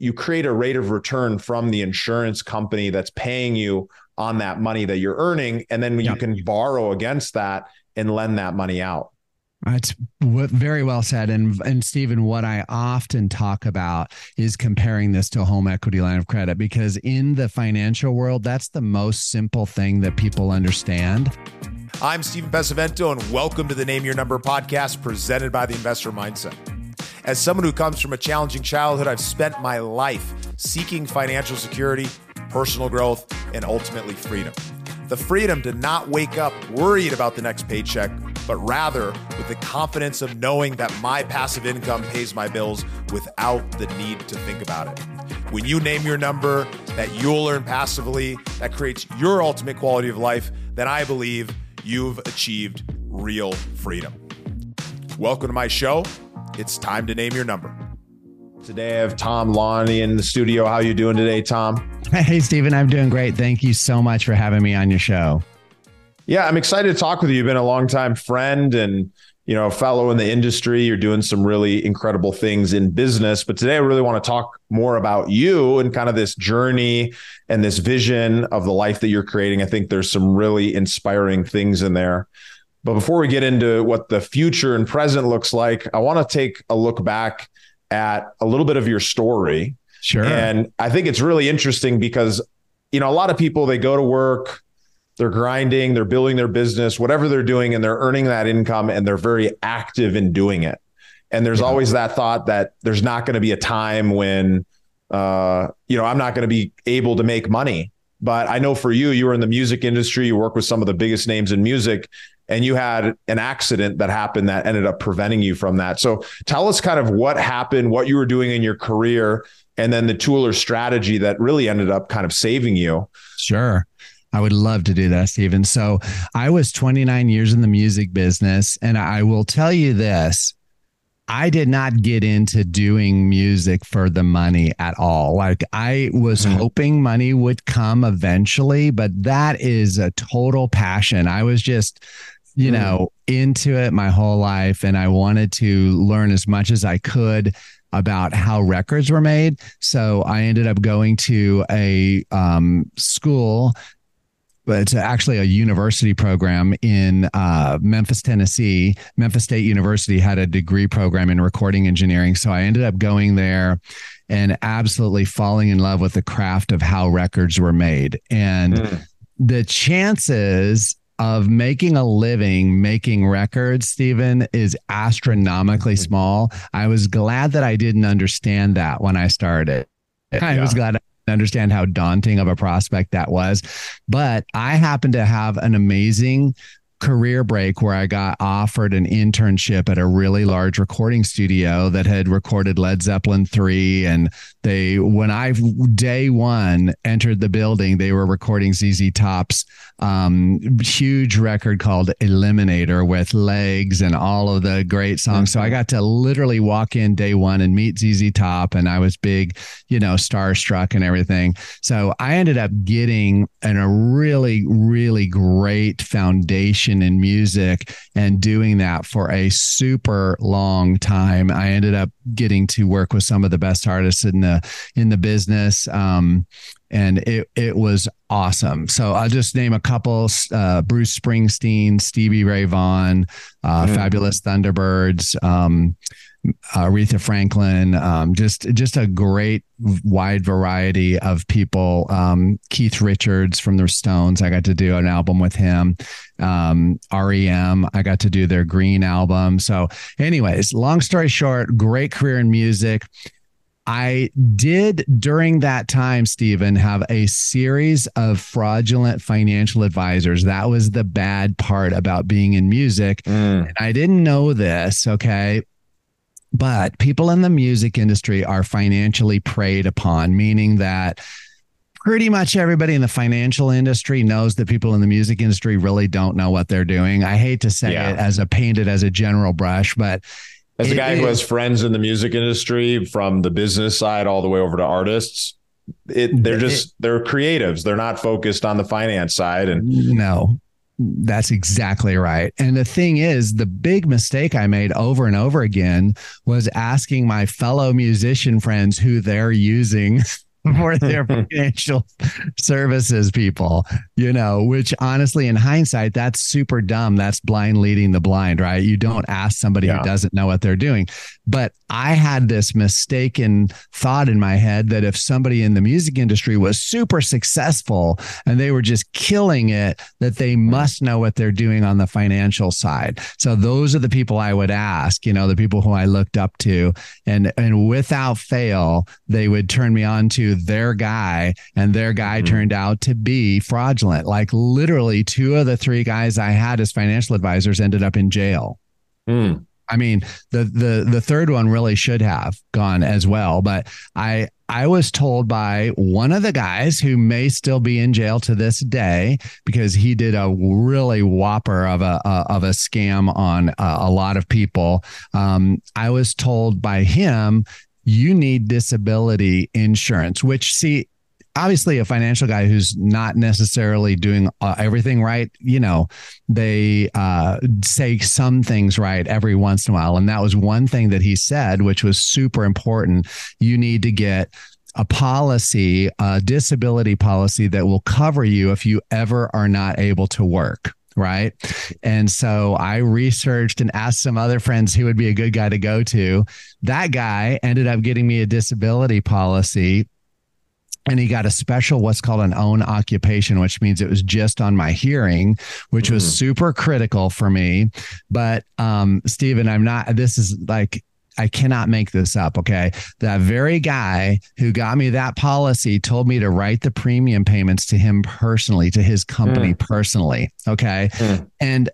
you create a rate of return from the insurance company that's paying you on that money that you're earning and then yep. you can borrow against that and lend that money out it's very well said. And and Stephen, what I often talk about is comparing this to a home equity line of credit because in the financial world, that's the most simple thing that people understand. I'm Stephen Pesavento, and welcome to the Name Your Number podcast presented by the Investor Mindset. As someone who comes from a challenging childhood, I've spent my life seeking financial security, personal growth, and ultimately freedom. The freedom to not wake up worried about the next paycheck, but rather with the confidence of knowing that my passive income pays my bills without the need to think about it. When you name your number that you'll earn passively, that creates your ultimate quality of life, then I believe you've achieved real freedom. Welcome to my show. It's time to name your number. Today I have Tom Laune in the studio. How you doing today, Tom? Hey, Stephen. I'm doing great. Thank you so much for having me on your show. Yeah, I'm excited to talk with you. You've been a longtime friend and you know, a fellow in the industry. You're doing some really incredible things in business. But today I really want to talk more about you and kind of this journey and this vision of the life that you're creating. I think there's some really inspiring things in there. But before we get into what the future and present looks like, I want to take a look back at a little bit of your story. Sure. And I think it's really interesting because, you know, a lot of people, they go to work, they're grinding, they're building their business, whatever they're doing, and they're earning that income and they're very active in doing it. And there's yeah. always that thought that there's not going to be a time when, uh, you know, I'm not going to be able to make money. But I know for you, you were in the music industry, you work with some of the biggest names in music, and you had an accident that happened that ended up preventing you from that. So tell us kind of what happened, what you were doing in your career, and then the tool or strategy that really ended up kind of saving you. Sure. I would love to do that, Stephen. So I was 29 years in the music business, and I will tell you this. I did not get into doing music for the money at all. Like I was mm-hmm. hoping money would come eventually, but that is a total passion. I was just you mm. know, into it my whole life. And I wanted to learn as much as I could about how records were made. So I ended up going to a um, school but it's actually a university program in uh, Memphis, Tennessee. Memphis State University had a degree program in recording engineering. So I ended up going there and absolutely falling in love with the craft of how records were made. And mm. the chances of making a living making records, Stephen, is astronomically mm-hmm. small. I was glad that I didn't understand that when I started. I yeah. was glad I understand how daunting of a prospect that was. But I happen to have an amazing career break where I got offered an internship at a really large recording studio that had recorded Led Zeppelin 3 and they when I day 1 entered the building they were recording ZZ Top's um, huge record called Eliminator with legs and all of the great songs. So I mm-hmm. got to literally walk in day 1 and meet ZZ Top and I was big you know starstruck and everything. So I ended up getting an, a really really great foundation in music and doing that for a super long time. I ended up getting to work with some of the best artists in the in the business. Um, and it it was awesome. So I'll just name a couple: uh, Bruce Springsteen, Stevie Ray Vaughan, uh, mm. Fabulous Thunderbirds, um, Aretha Franklin, um, just just a great wide variety of people. Um, Keith Richards from the Stones, I got to do an album with him. Um, REM, I got to do their Green album. So, anyways, long story short, great career in music. I did during that time, Stephen, have a series of fraudulent financial advisors. That was the bad part about being in music. Mm. And I didn't know this. Okay. But people in the music industry are financially preyed upon, meaning that pretty much everybody in the financial industry knows that people in the music industry really don't know what they're doing. I hate to say yeah. it as a painted as a general brush, but as a guy who has friends in the music industry from the business side all the way over to artists, it, they're just it, they're creatives. They're not focused on the finance side. And no, That's exactly right. And the thing is, the big mistake I made over and over again was asking my fellow musician friends who they're using for their financial services people, you know, which honestly, in hindsight, that's super dumb. That's blind leading the blind, right? You don't ask somebody yeah. who doesn't know what they're doing. But I had this mistaken thought in my head that if somebody in the music industry was super successful and they were just killing it, that they must know what they're doing on the financial side. So those are the people I would ask, you know, the people who I looked up to. And and without fail, they would turn me on to their guy, and their guy mm-hmm. turned out to be fraudulent. Like literally, two of the three guys I had as financial advisors ended up in jail. Mm. I mean, the the the third one really should have gone as well, but I I was told by one of the guys who may still be in jail to this day because he did a really whopper of a, a of a scam on a, a lot of people. Um, I was told by him you need disability insurance, which see, obviously a financial guy who's not necessarily doing uh, everything right you know they uh, say some things right every once in a while. And that was one thing that he said which was super important. You need to get a policy a disability policy that will cover you if you ever are not able to work right? And so I researched and asked some other friends who would be a good guy to go to. That guy ended up getting me a disability policy and he got a special what's called an own occupation which means it was just on my hearing which was mm. super critical for me but um Stephen I'm not this is like I cannot make this up. Okay. That very guy who got me that policy told me to write the premium payments to him personally, to his company mm. personally. Okay. Mm. And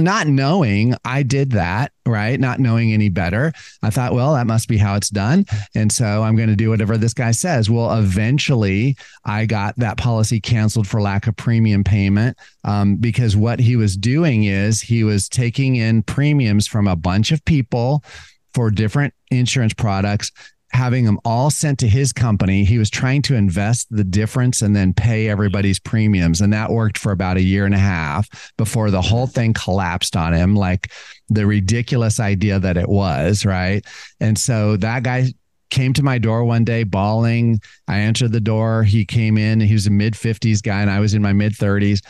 not knowing I did that, right? Not knowing any better. I thought, well, that must be how it's done. And so I'm going to do whatever this guy says. Well, eventually I got that policy canceled for lack of premium payment um, because what he was doing is he was taking in premiums from a bunch of people for different insurance products, having them all sent to his company. He was trying to invest the difference and then pay everybody's premiums. And that worked for about a year and a half before the whole thing collapsed on him, like the ridiculous idea that it was. Right. And so that guy came to my door one day bawling. I answered the door. He came in. He was a mid 50s guy, and I was in my mid 30s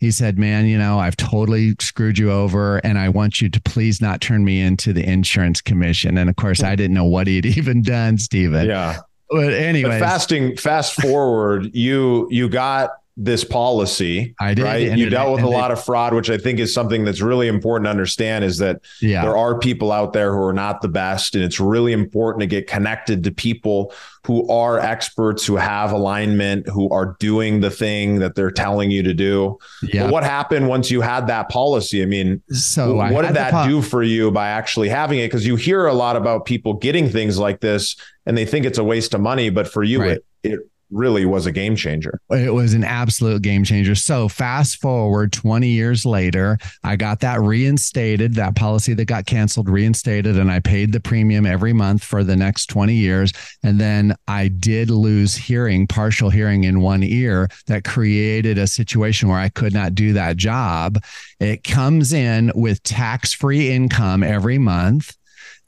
he said, Man, you know, I've totally screwed you over and I want you to please not turn me into the insurance commission. And of course, I didn't know what he'd even done, Stephen. Yeah. But anyway, fasting, fast forward, you you got this policy. I did. Right. You dealt with a lot of fraud, which I think is something that's really important to understand is that yeah. there are people out there who are not the best. And it's really important to get connected to people who are experts, who have alignment, who are doing the thing that they're telling you to do. Yeah. But what happened once you had that policy? I mean, so what did that po- do for you by actually having it? Because you hear a lot about people getting things like this and they think it's a waste of money, but for you, right. it, it really was a game changer. It was an absolute game changer. So fast forward 20 years later, I got that reinstated, that policy that got canceled reinstated, and I paid the premium every month for the next 20 years. And then I did lose hearing, partial hearing in one ear that created a situation where I could not do that job. It comes in with tax free income every month.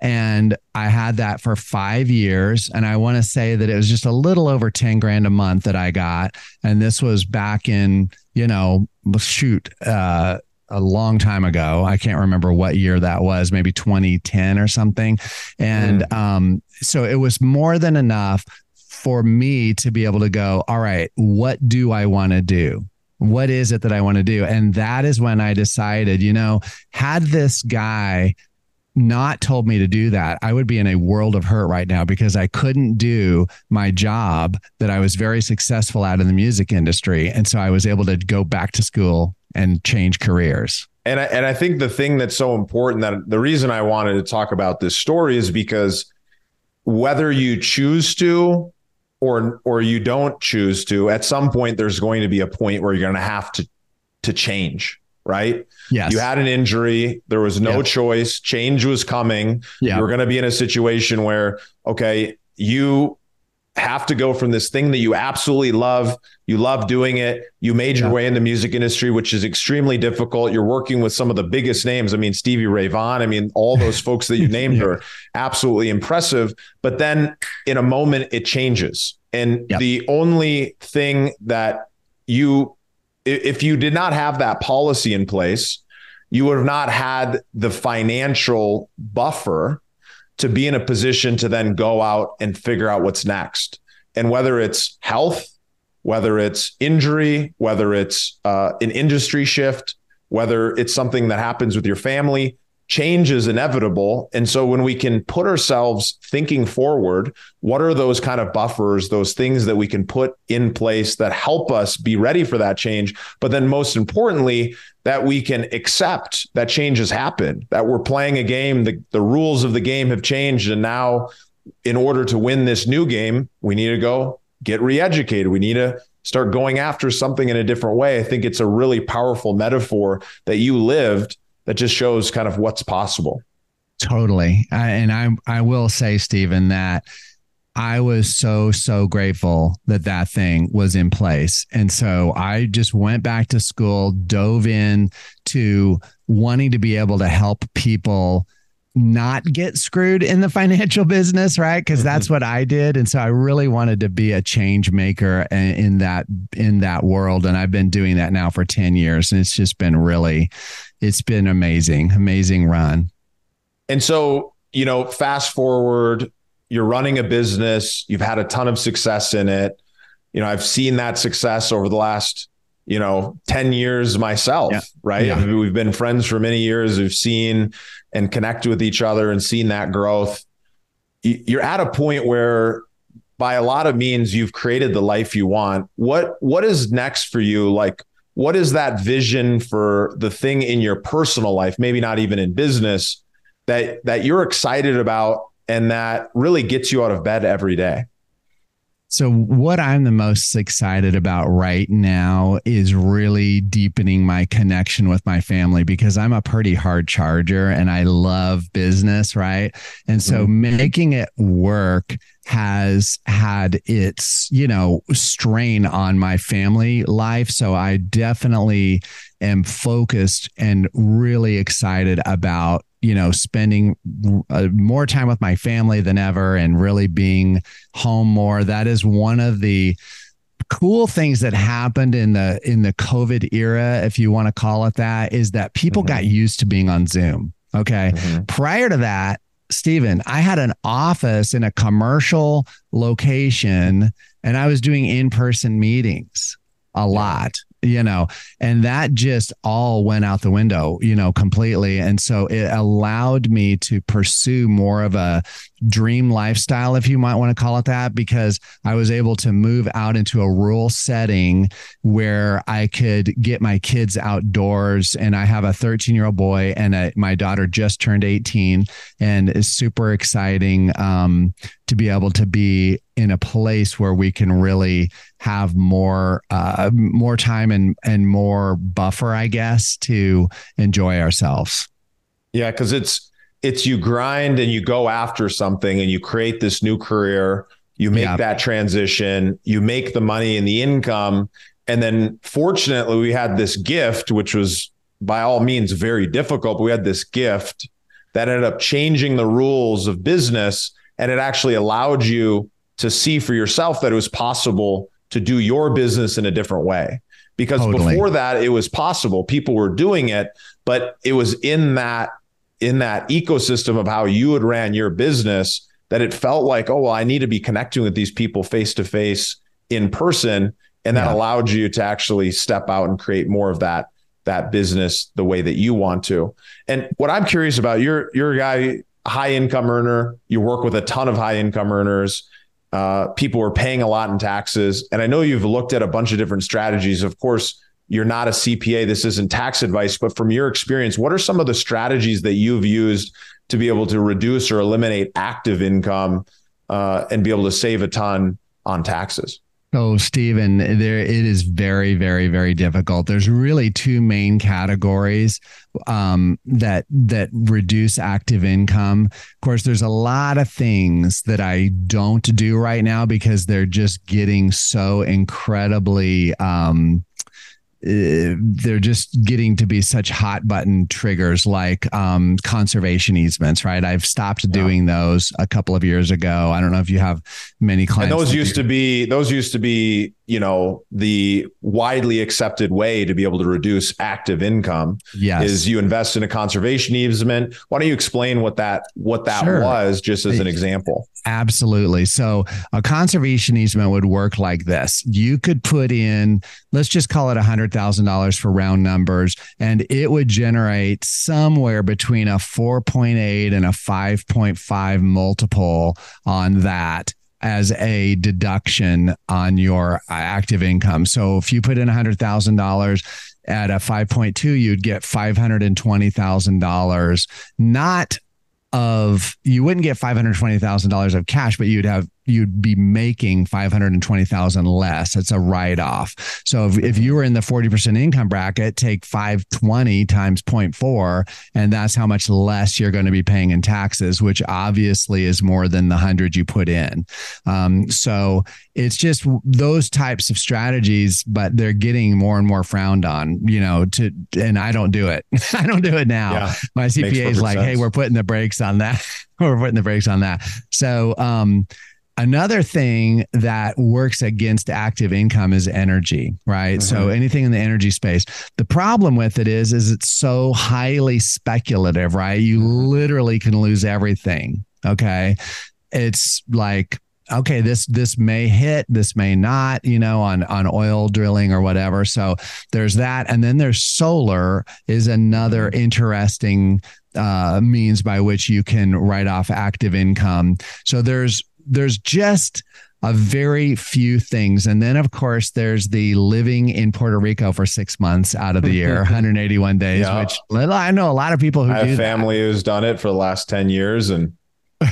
And I had that for five years. And I want to say that it was just a little over 10 grand a month that I got. And this was back in, you know, shoot, uh, a long time ago. I can't remember what year that was, maybe 2010 or something. And mm. um, so it was more than enough for me to be able to go, all right, what do I want to do? What is it that I want to do? And that is when I decided, you know, had this guy not told me to do that, I would be in a world of hurt right now because I couldn't do my job that I was very successful at in the music industry. And so I was able to go back to school and change careers. And I, and I think the thing that's so important that the reason I wanted to talk about this story is because whether you choose to or or you don't choose to, at some point there's going to be a point where you're going to have to to change right? Yes. You had an injury. There was no choice. Change was coming. Yeah. You were going to be in a situation where, okay, you have to go from this thing that you absolutely love, you love doing it, you made your yeah. way in the music industry, which is extremely difficult. You're working with some of the biggest names. I mean, Stevie Ray Vaughan, I mean, all those folks that you named yeah. are absolutely impressive. But then in a moment, it changes. And yep. the only thing that you, if you did not have that policy in place, you would have not had the financial buffer to be in a position to then go out and figure out what's next. And whether it's health, whether it's injury, whether it's uh, an industry shift, whether it's something that happens with your family, change is inevitable. And so when we can put ourselves thinking forward, what are those kind of buffers, those things that we can put in place that help us be ready for that change? But then most importantly, that we can accept that change has happened, that we're playing a game, the, the rules of the game have changed. And now, in order to win this new game, we need to go get re-educated. We need to start going after something in a different way. I think it's a really powerful metaphor that you lived that just shows kind of what's possible. Totally. I, and I I will say Stephen that I was so, so grateful that that thing was in place. And so I just went back to school, dove in to wanting to be able to help people not get screwed in the financial business, right? Because mm-hmm. that's what I did, and so I really wanted to be a change maker in that in that world, and I've been doing that now for ten years, and it's just been really, it's been amazing, amazing run. And so, you know, fast forward you're running a business, you've had a ton of success in it. You know, I've seen that success over the last, you know, 10 years myself, yeah. right? Yeah. I mean, we've been friends for many years. We've seen and connected with each other and seen that growth. You're at a point where by a lot of means you've created the life you want. What what is next for you? Like what is that vision for the thing in your personal life, maybe not even in business that that you're excited about and that really gets you out of bed every day. So, what I'm the most excited about right now is really deepening my connection with my family because I'm a pretty hard charger and I love business, right? And so, mm-hmm. making it work has had its, you know, strain on my family life. So, I definitely am focused and really excited about you know spending uh, more time with my family than ever and really being home more that is one of the cool things that happened in the in the covid era if you want to call it that is that people mm-hmm. got used to being on zoom okay mm-hmm. prior to that Stephen, I had an office in a commercial location and I was doing in person meetings a lot you know, and that just all went out the window, you know, completely. And so it allowed me to pursue more of a dream lifestyle, if you might want to call it that, because I was able to move out into a rural setting where I could get my kids outdoors. And I have a 13 year old boy, and a, my daughter just turned 18, and it's super exciting um, to be able to be in a place where we can really have more uh, more time and and more buffer, I guess, to enjoy ourselves. Yeah, because it's it's you grind and you go after something and you create this new career you make yeah. that transition you make the money and the income and then fortunately we had this gift which was by all means very difficult but we had this gift that ended up changing the rules of business and it actually allowed you to see for yourself that it was possible to do your business in a different way because totally. before that it was possible people were doing it but it was in that in that ecosystem of how you had ran your business that it felt like, oh, well, I need to be connecting with these people face to face in person. And that yeah. allowed you to actually step out and create more of that that business the way that you want to. And what I'm curious about, you're you're a guy, high income earner, you work with a ton of high income earners. Uh, people are paying a lot in taxes. And I know you've looked at a bunch of different strategies. Of course, you're not a CPA. This isn't tax advice, but from your experience, what are some of the strategies that you've used to be able to reduce or eliminate active income uh, and be able to save a ton on taxes? So, Stephen, there it is very, very, very difficult. There's really two main categories um, that that reduce active income. Of course, there's a lot of things that I don't do right now because they're just getting so incredibly. Um, uh, they're just getting to be such hot button triggers like um, conservation easements, right? I've stopped doing those a couple of years ago. I don't know if you have many clients. And those used to be those used to be you know the widely accepted way to be able to reduce active income. Yes. is you invest in a conservation easement. Why don't you explain what that what that sure. was, just as an example? Absolutely. So a conservation easement would work like this. You could put in, let's just call it a hundred thousand dollars for round numbers, and it would generate somewhere between a 4.8 and a 5.5 multiple on that as a deduction on your uh, active income. So if you put in a hundred thousand dollars at a 5.2, you'd get $520,000, not of you wouldn't get $520,000 of cash, but you'd have you'd be making 520,000 less. It's a write off. So if, if you were in the 40% income bracket, take 520 times 0.4 and that's how much less you're going to be paying in taxes, which obviously is more than the 100 you put in. Um, so it's just those types of strategies, but they're getting more and more frowned on, you know, to and I don't do it. I don't do it now. Yeah, My CPA is like, sense. "Hey, we're putting the brakes on that." we're putting the brakes on that. So, um, Another thing that works against active income is energy, right? Mm-hmm. So anything in the energy space. The problem with it is is it's so highly speculative, right? You mm-hmm. literally can lose everything. Okay? It's like okay this this may hit this may not you know on on oil drilling or whatever so there's that and then there's solar is another mm-hmm. interesting uh, means by which you can write off active income so there's there's just a very few things. And then, of course, there's the living in Puerto Rico for six months out of the year, 181 days, yeah. which I know a lot of people who I have family that. who's done it for the last 10 years and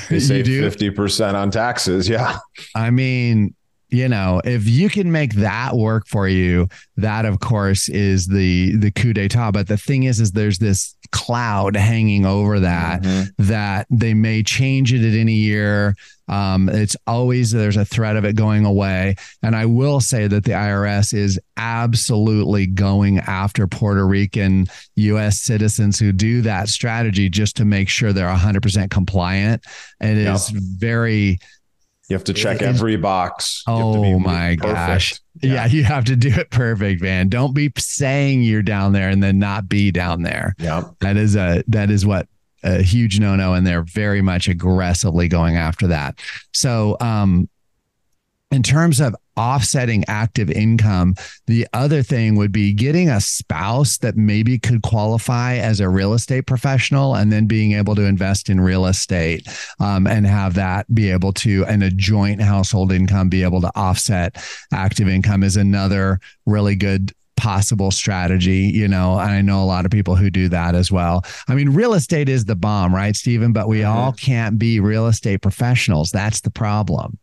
they save 50% on taxes. Yeah. I mean, you know, if you can make that work for you, that of course is the the coup d'etat. But the thing is, is there's this cloud hanging over that mm-hmm. that they may change it at any year. Um, it's always there's a threat of it going away. And I will say that the IRS is absolutely going after Puerto Rican U.S. citizens who do that strategy just to make sure they're 100% compliant. It yep. is very you have to check every box. Oh my perfect. gosh. Yeah. yeah. you have to do it perfect, man. Don't be saying you're down there and then not be down there. Yeah. That is a that is what a huge no-no and they're very much aggressively going after that. So um in terms of offsetting active income. The other thing would be getting a spouse that maybe could qualify as a real estate professional and then being able to invest in real estate um, and have that be able to, and a joint household income be able to offset active income is another really good possible strategy, you know, and I know a lot of people who do that as well. I mean, real estate is the bomb, right, Stephen? But we mm-hmm. all can't be real estate professionals. That's the problem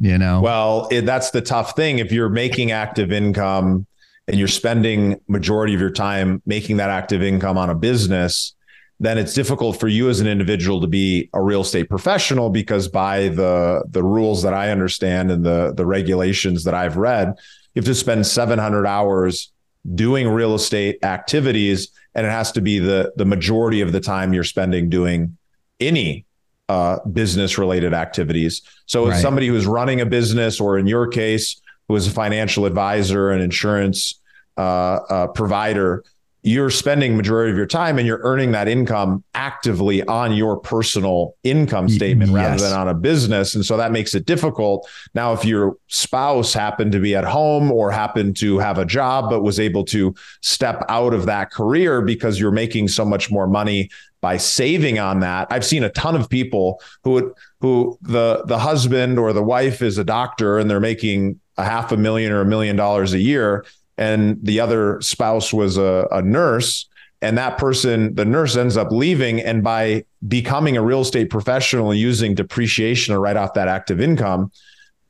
you know? Well it, that's the tough thing. If you're making active income and you're spending majority of your time making that active income on a business then it's difficult for you as an individual to be a real estate professional because by the the rules that I understand and the the regulations that I've read you have to spend 700 hours doing real estate activities and it has to be the the majority of the time you're spending doing any uh, business related activities. So, right. as somebody who's running a business, or in your case, who is a financial advisor, and insurance uh, uh, provider, you're spending majority of your time and you're earning that income actively on your personal income statement yes. rather than on a business and so that makes it difficult now if your spouse happened to be at home or happened to have a job but was able to step out of that career because you're making so much more money by saving on that. I've seen a ton of people who who the the husband or the wife is a doctor and they're making a half a million or a million dollars a year, and the other spouse was a, a nurse. And that person, the nurse ends up leaving. And by becoming a real estate professional and using depreciation to write off that active income,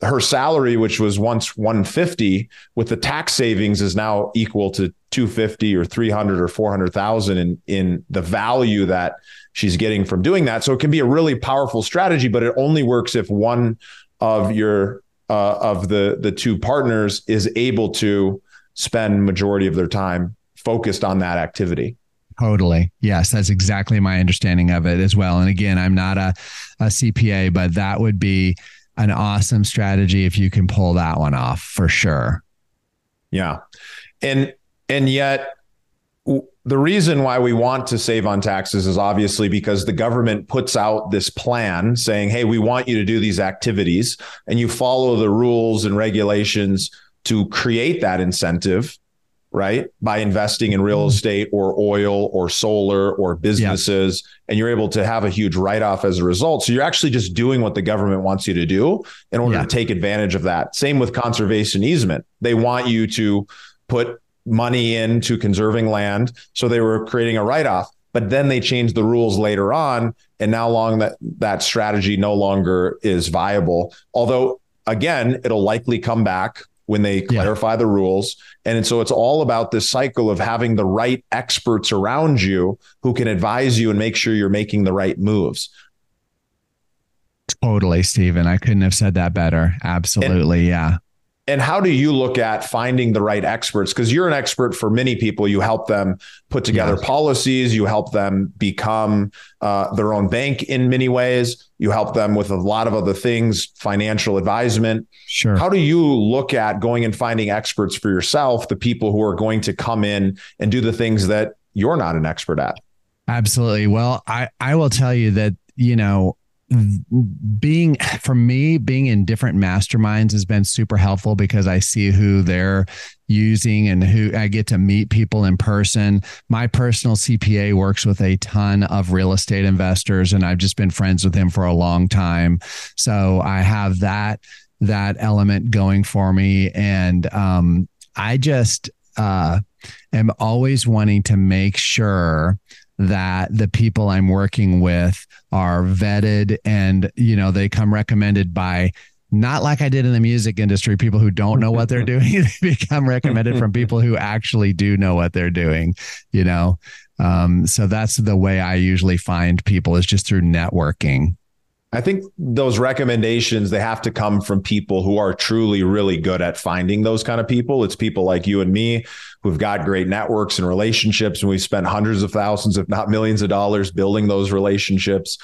her salary, which was once 150 with the tax savings is now equal to 250 or 300 or 400,000 in, in the value that she's getting from doing that. So it can be a really powerful strategy, but it only works if one of your, uh, of the, the two partners is able to spend majority of their time focused on that activity. Totally. Yes, that's exactly my understanding of it as well. And again, I'm not a, a CPA, but that would be an awesome strategy if you can pull that one off for sure. Yeah. And and yet the reason why we want to save on taxes is obviously because the government puts out this plan saying, "Hey, we want you to do these activities," and you follow the rules and regulations to create that incentive right? By investing in real mm-hmm. estate or oil or solar or businesses. Yeah. And you're able to have a huge write off as a result. So you're actually just doing what the government wants you to do in order yeah. to take advantage of that. Same with conservation easement. They want you to put money into conserving land. So they were creating a write off. But then they changed the rules later on. And now long that that strategy no longer is viable. Although again, it'll likely come back when they clarify yeah. the rules. And so it's all about this cycle of having the right experts around you who can advise you and make sure you're making the right moves. Totally, Stephen. I couldn't have said that better. Absolutely. And, yeah. And how do you look at finding the right experts? Because you're an expert for many people. You help them put together yes. policies. You help them become uh, their own bank in many ways. You help them with a lot of other things, financial advisement. Sure. How do you look at going and finding experts for yourself, the people who are going to come in and do the things that you're not an expert at? Absolutely. Well, I, I will tell you that, you know, being for me being in different masterminds has been super helpful because i see who they're using and who i get to meet people in person. My personal cpa works with a ton of real estate investors and i've just been friends with him for a long time. So i have that that element going for me. And um, i just uh, am always wanting to make sure that the people I'm working with are vetted and, you know, they come recommended by not like I did in the music industry, people who don't know what they're doing, they become recommended from people who actually do know what they're doing, you know? Um, so that's the way I usually find people is just through networking. I think those recommendations they have to come from people who are truly really good at finding those kind of people. It's people like you and me who've got great networks and relationships and we've spent hundreds of thousands if not millions of dollars building those relationships.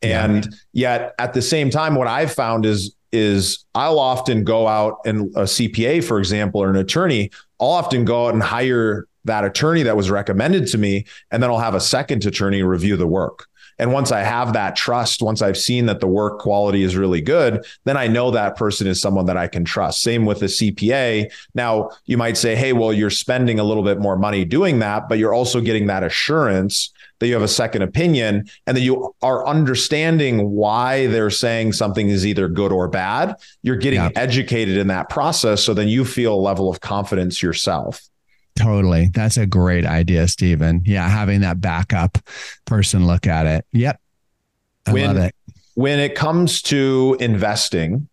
And yeah. yet at the same time what I've found is is I'll often go out and a CPA for example or an attorney, I'll often go out and hire that attorney that was recommended to me and then I'll have a second attorney review the work. And once I have that trust, once I've seen that the work quality is really good, then I know that person is someone that I can trust. Same with a CPA. Now, you might say, hey, well, you're spending a little bit more money doing that, but you're also getting that assurance that you have a second opinion and that you are understanding why they're saying something is either good or bad. You're getting yeah. educated in that process. So then you feel a level of confidence yourself. Totally. That's a great idea, Stephen. Yeah, having that backup person look at it. Yep. I when, love it. When it comes to investing,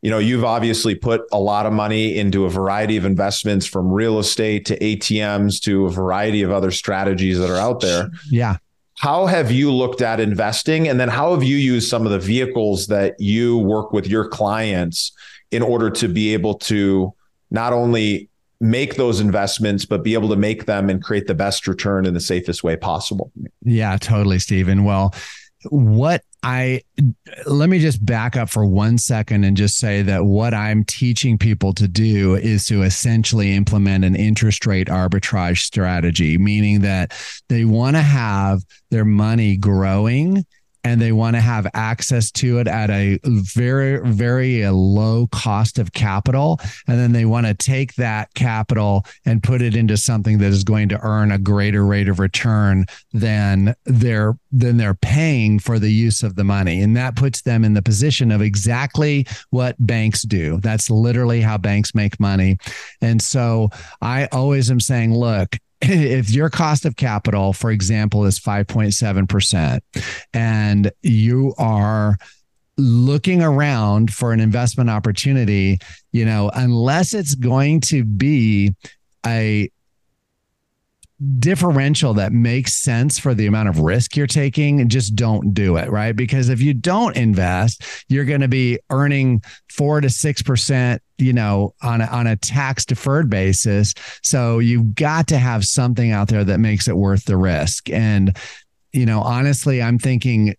you know, you've obviously put a lot of money into a variety of investments from real estate to ATMs to a variety of other strategies that are out there. Yeah. How have you looked at investing? And then how have you used some of the vehicles that you work with your clients in order to be able to not only make those investments, but be able to make them and create the best return in the safest way possible. Yeah, totally, Stephen. Well, what I let me just back up for one second and just say that what I'm teaching people to do is to essentially implement an interest rate arbitrage strategy, meaning that they want to have their money growing and they want to have access to it at a very, very uh, low cost of capital. And then they want to take that capital and put it into something that is going to earn a greater rate of return than they're than they're paying for the use of the money. And that puts them in the position of exactly what banks do. That's literally how banks make money. And so I always am saying, look, if your cost of capital, for example, is 5.7%, and you are looking around for an investment opportunity, you know, unless it's going to be a differential that makes sense for the amount of risk you're taking just don't do it right? Because if you don't invest you're going to be earning 4 to 6% you know on a, on a tax deferred basis. So you've got to have something out there that makes it worth the risk. And you know honestly i'm thinking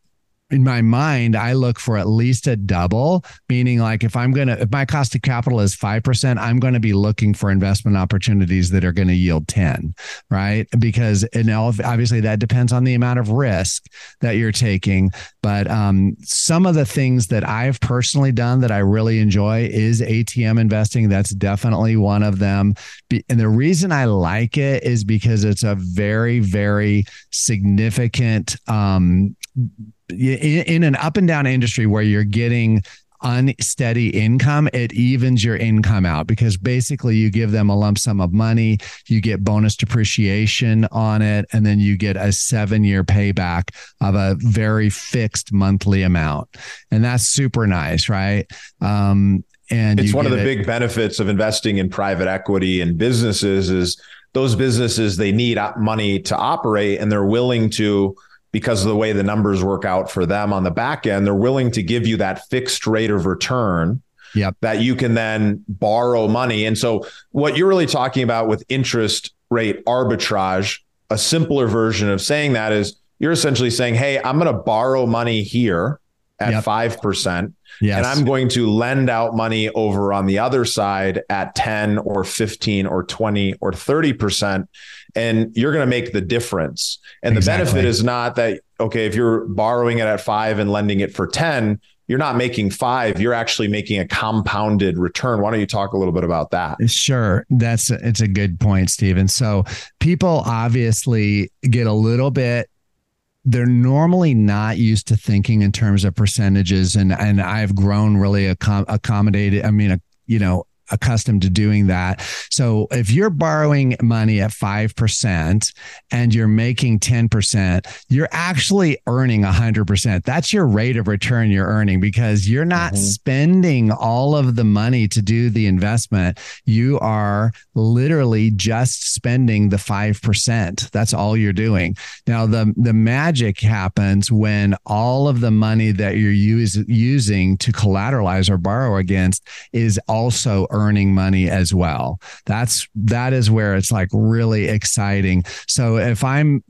in my mind, I look for at least a double, meaning like if I'm going to, if my cost of capital is 5%, I'm going to be looking for investment opportunities that are going to yield 10, right? Because and obviously that depends on the amount of risk that you're taking. But um, some of the things that I've personally done that I really enjoy is ATM investing. That's definitely one of them. And the reason I like it is because it's a very, very significant, um, in, in an up and down industry where you're getting unsteady income, it evens your income out because basically you give them a lump sum of money, you get bonus depreciation on it, and then you get a seven year payback of a very fixed monthly amount. And that's super nice, right? Um, and it's one of the it. big benefits of investing in private equity and businesses is those businesses they need money to operate and they're willing to because of the way the numbers work out for them on the back end, they're willing to give you that fixed rate of return yep. that you can then borrow money. And so, what you're really talking about with interest rate arbitrage, a simpler version of saying that is you're essentially saying, Hey, I'm going to borrow money here at yep. 5%. Yes. And I'm going to lend out money over on the other side at 10 or 15 or 20 or 30% and you're going to make the difference. And exactly. the benefit is not that okay, if you're borrowing it at 5 and lending it for 10, you're not making 5, you're actually making a compounded return. Why don't you talk a little bit about that? Sure. That's it's a good point, Stephen. So people obviously get a little bit they're normally not used to thinking in terms of percentages. And and I've grown really accom- accommodated I mean a, you know accustomed to doing that. So if you're borrowing money at 5% and you're making 10%, you're actually earning 100%. That's your rate of return you're earning because you're not mm-hmm. spending all of the money to do the investment. You are literally just spending the 5%. That's all you're doing. Now the the magic happens when all of the money that you're use, using to collateralize or borrow against is also earning money as well. That's that is where it's like really exciting. So if I'm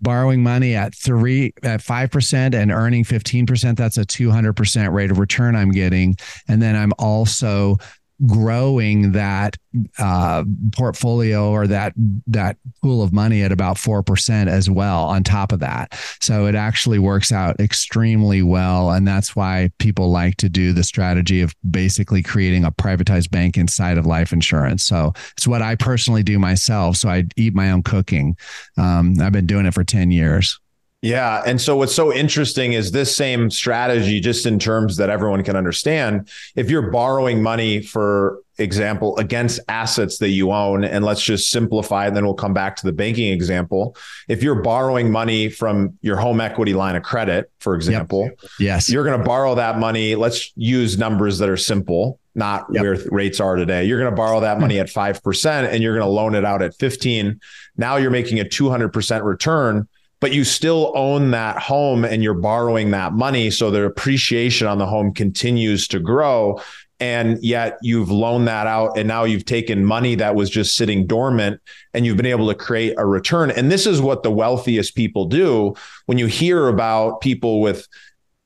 borrowing money at three at five percent and earning 15%, that's a 200% rate of return I'm getting. And then I'm also growing that uh, portfolio or that that pool of money at about four percent as well on top of that. So it actually works out extremely well, and that's why people like to do the strategy of basically creating a privatized bank inside of life insurance. So it's what I personally do myself. So I eat my own cooking. Um, I've been doing it for ten years. Yeah. And so what's so interesting is this same strategy, just in terms that everyone can understand. If you're borrowing money, for example, against assets that you own, and let's just simplify, and then we'll come back to the banking example. If you're borrowing money from your home equity line of credit, for example, yep. yes, you're going to borrow that money. Let's use numbers that are simple not yep. where rates are today. You're going to borrow that money at 5% and you're going to loan it out at 15. Now you're making a 200% return but you still own that home and you're borrowing that money. So the appreciation on the home continues to grow. And yet you've loaned that out and now you've taken money that was just sitting dormant and you've been able to create a return. And this is what the wealthiest people do. When you hear about people with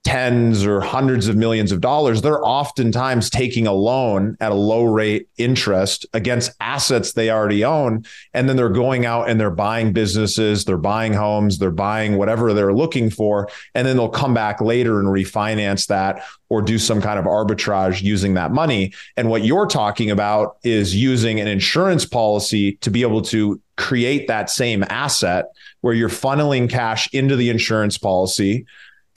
tens or hundreds of millions of dollars, they're oftentimes taking a loan at a low rate interest against assets they already own. And then they're going out and they're buying businesses, they're buying homes, they're buying whatever they're looking for. And then they'll come back later and refinance that or do some kind of arbitrage using that money. And what you're talking about is using an insurance policy to be able to create that same asset where you're funneling cash into the insurance policy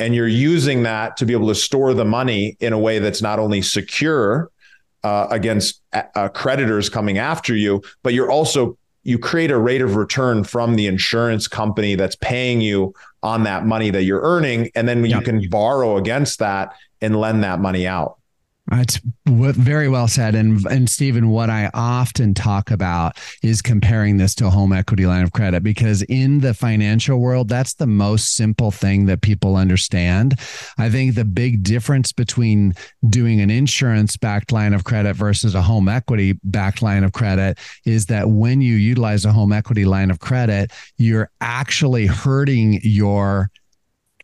and you're using that to be able to store the money in a way that's not only secure uh, against uh, creditors coming after you, but you're also you create a rate of return from the insurance company that's paying you on that money that you're earning, and then yep. you can borrow against that and lend that money out. That's very well said. And and Stephen, what I often talk about is comparing this to a home equity line of credit because in the financial world, that's the most simple thing that people understand. I think the big difference between doing an insurance backed line of credit versus a home equity backed line of credit is that when you utilize a home equity line of credit, you're actually hurting your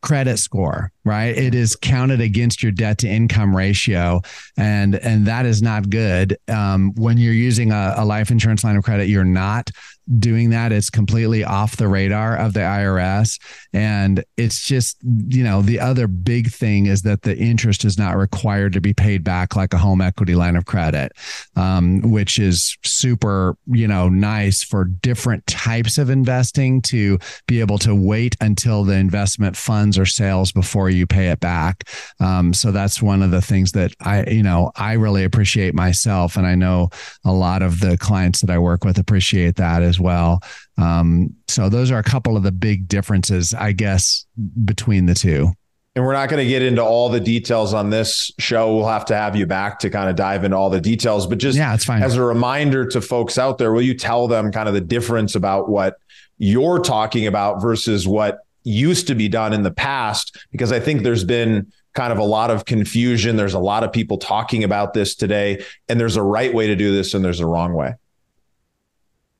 credit score right? It is counted against your debt to income ratio and and that is not good. Um, when you're using a, a life insurance line of credit you're not doing that it's completely off the radar of the irs and it's just you know the other big thing is that the interest is not required to be paid back like a home equity line of credit um, which is super you know nice for different types of investing to be able to wait until the investment funds or sales before you pay it back. Um, so that's one of the things that I, you know, I really appreciate myself. And I know a lot of the clients that I work with appreciate that as well. Um, so those are a couple of the big differences, I guess, between the two. And we're not going to get into all the details on this show. We'll have to have you back to kind of dive into all the details. But just yeah, it's fine. as a reminder to folks out there, will you tell them kind of the difference about what you're talking about versus what used to be done in the past because I think there's been kind of a lot of confusion. There's a lot of people talking about this today, and there's a right way to do this and there's a wrong way.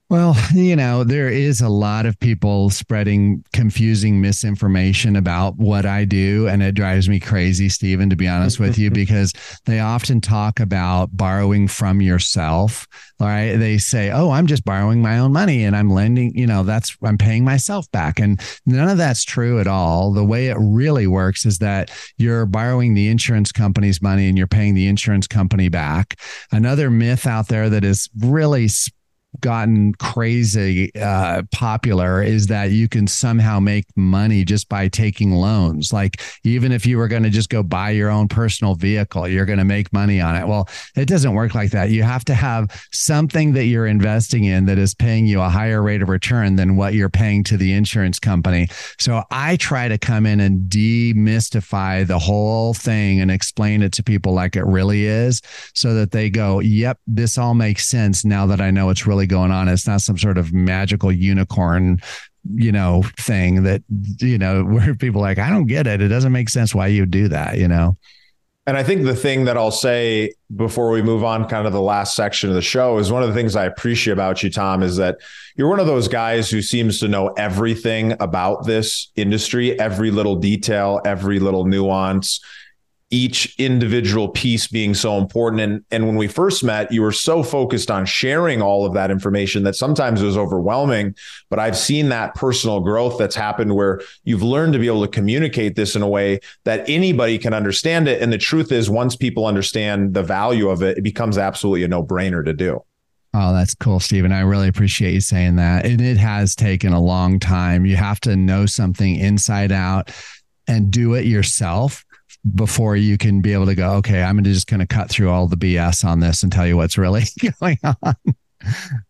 Well, you know, there is a lot of people spreading confusing misinformation about what I do. And it drives me crazy, Stephen, to be honest with you, because they often talk about borrowing from yourself. Right. They say, oh, I'm just borrowing my own money and I'm lending, you know, that's, I'm paying myself back. And none of that's true at all. The way it really works is that you're borrowing the insurance company's money and you're paying the insurance company back. Another myth out there that is really gotten crazy uh, popular is that you can somehow make money just by taking loans. Like even if you were going to just go buy your own personal vehicle, you're going to make money on it. Well, it doesn't work like that. You have to have something that you're investing in that is paying you a higher rate of return than what you're paying to the insurance company. So I try to come in and demystify the whole thing and explain it to people like it really is so that they go, "Yep, this all makes sense now that I know it's really going on. It's not some sort of magical unicorn you know thing that you know where people like i don't get it. It doesn't make sense why you do that you know? And i think the thing that i'll say before we move on kind of the last section of the show is one of the things i appreciate about you tom is that you're one of those guys who seems to know everything about this industry every little detail every little nuance each individual piece being so important. And, and when we first met, you were so focused on sharing all of that information that sometimes it was overwhelming. But I've seen that personal growth that's happened where you've learned to be able to communicate this in a way that anybody can understand it. And the truth is, once people understand the value of it, it becomes absolutely a no brainer to do. Oh, that's cool, Stephen. I really appreciate you saying that. And it has taken a long time. You have to know something inside out and do it yourself before you can be able to go, okay, I'm going to just going to cut through all the BS on this and tell you what's really going on.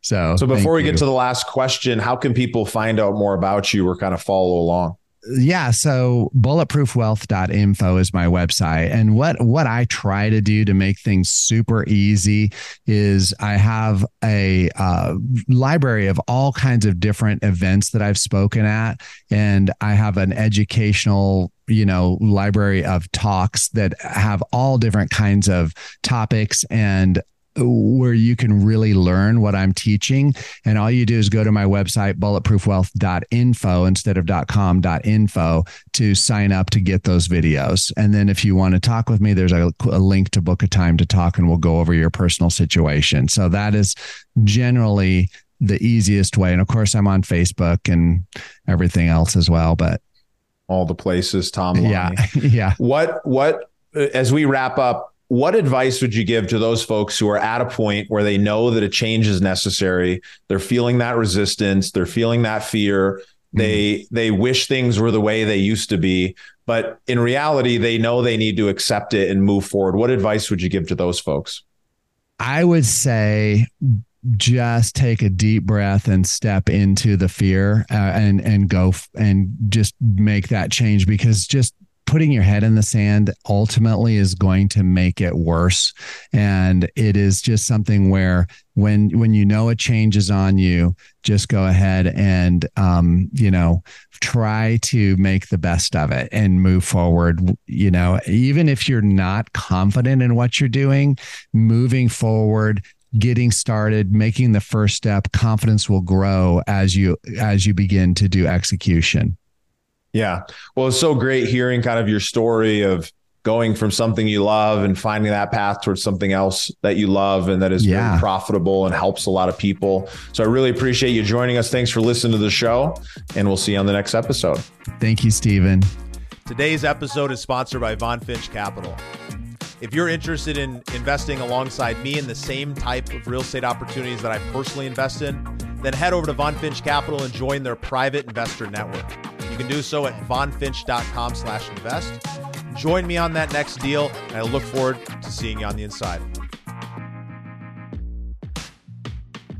So, so before we you. get to the last question, how can people find out more about you or kind of follow along? yeah so bulletproofwealth.info is my website and what what i try to do to make things super easy is i have a uh, library of all kinds of different events that i've spoken at and i have an educational you know library of talks that have all different kinds of topics and where you can really learn what I'm teaching. And all you do is go to my website, bulletproofwealth.info instead of .com.info to sign up to get those videos. And then if you want to talk with me, there's a, a link to book a time to talk and we'll go over your personal situation. So that is generally the easiest way. And of course, I'm on Facebook and everything else as well, but all the places, Tom. Yeah. Yeah. What, what, as we wrap up, what advice would you give to those folks who are at a point where they know that a change is necessary they're feeling that resistance they're feeling that fear they mm-hmm. they wish things were the way they used to be but in reality they know they need to accept it and move forward what advice would you give to those folks i would say just take a deep breath and step into the fear uh, and and go f- and just make that change because just putting your head in the sand ultimately is going to make it worse. And it is just something where when when you know a change is on you, just go ahead and um, you know try to make the best of it and move forward. You know, even if you're not confident in what you're doing, moving forward getting started making the first step confidence will grow as you as you begin to do execution. Yeah. Well it's so great hearing kind of your story of going from something you love and finding that path towards something else that you love and that is yeah. very profitable and helps a lot of people. So i really appreciate you joining us. Thanks for listening to the show and we'll see you on the next episode. Thank you stephen today's episode is sponsored by von finch capital if you're interested in investing alongside me in the same type of real estate opportunities that I personally invest in, then head over to Von Finch Capital and join their private investor network. You can do so at vonfinch.com slash invest. Join me on that next deal, and I look forward to seeing you on the inside.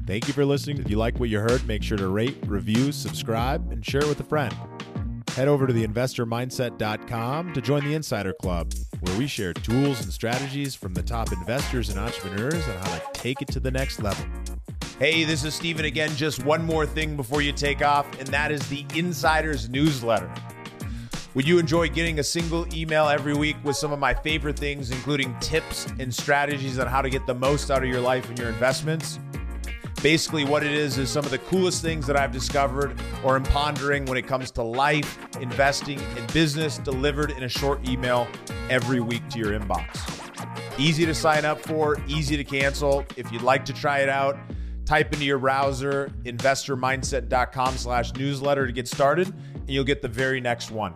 Thank you for listening. If you like what you heard, make sure to rate, review, subscribe, and share it with a friend. Head over to theinvestormindset.com to join the Insider Club, where we share tools and strategies from the top investors and entrepreneurs on how to take it to the next level. Hey, this is Steven again. Just one more thing before you take off, and that is the Insiders newsletter. Would you enjoy getting a single email every week with some of my favorite things, including tips and strategies on how to get the most out of your life and your investments? Basically, what it is is some of the coolest things that I've discovered or am pondering when it comes to life, investing, and business delivered in a short email every week to your inbox. Easy to sign up for, easy to cancel. If you'd like to try it out, type into your browser investormindset.com slash newsletter to get started, and you'll get the very next one.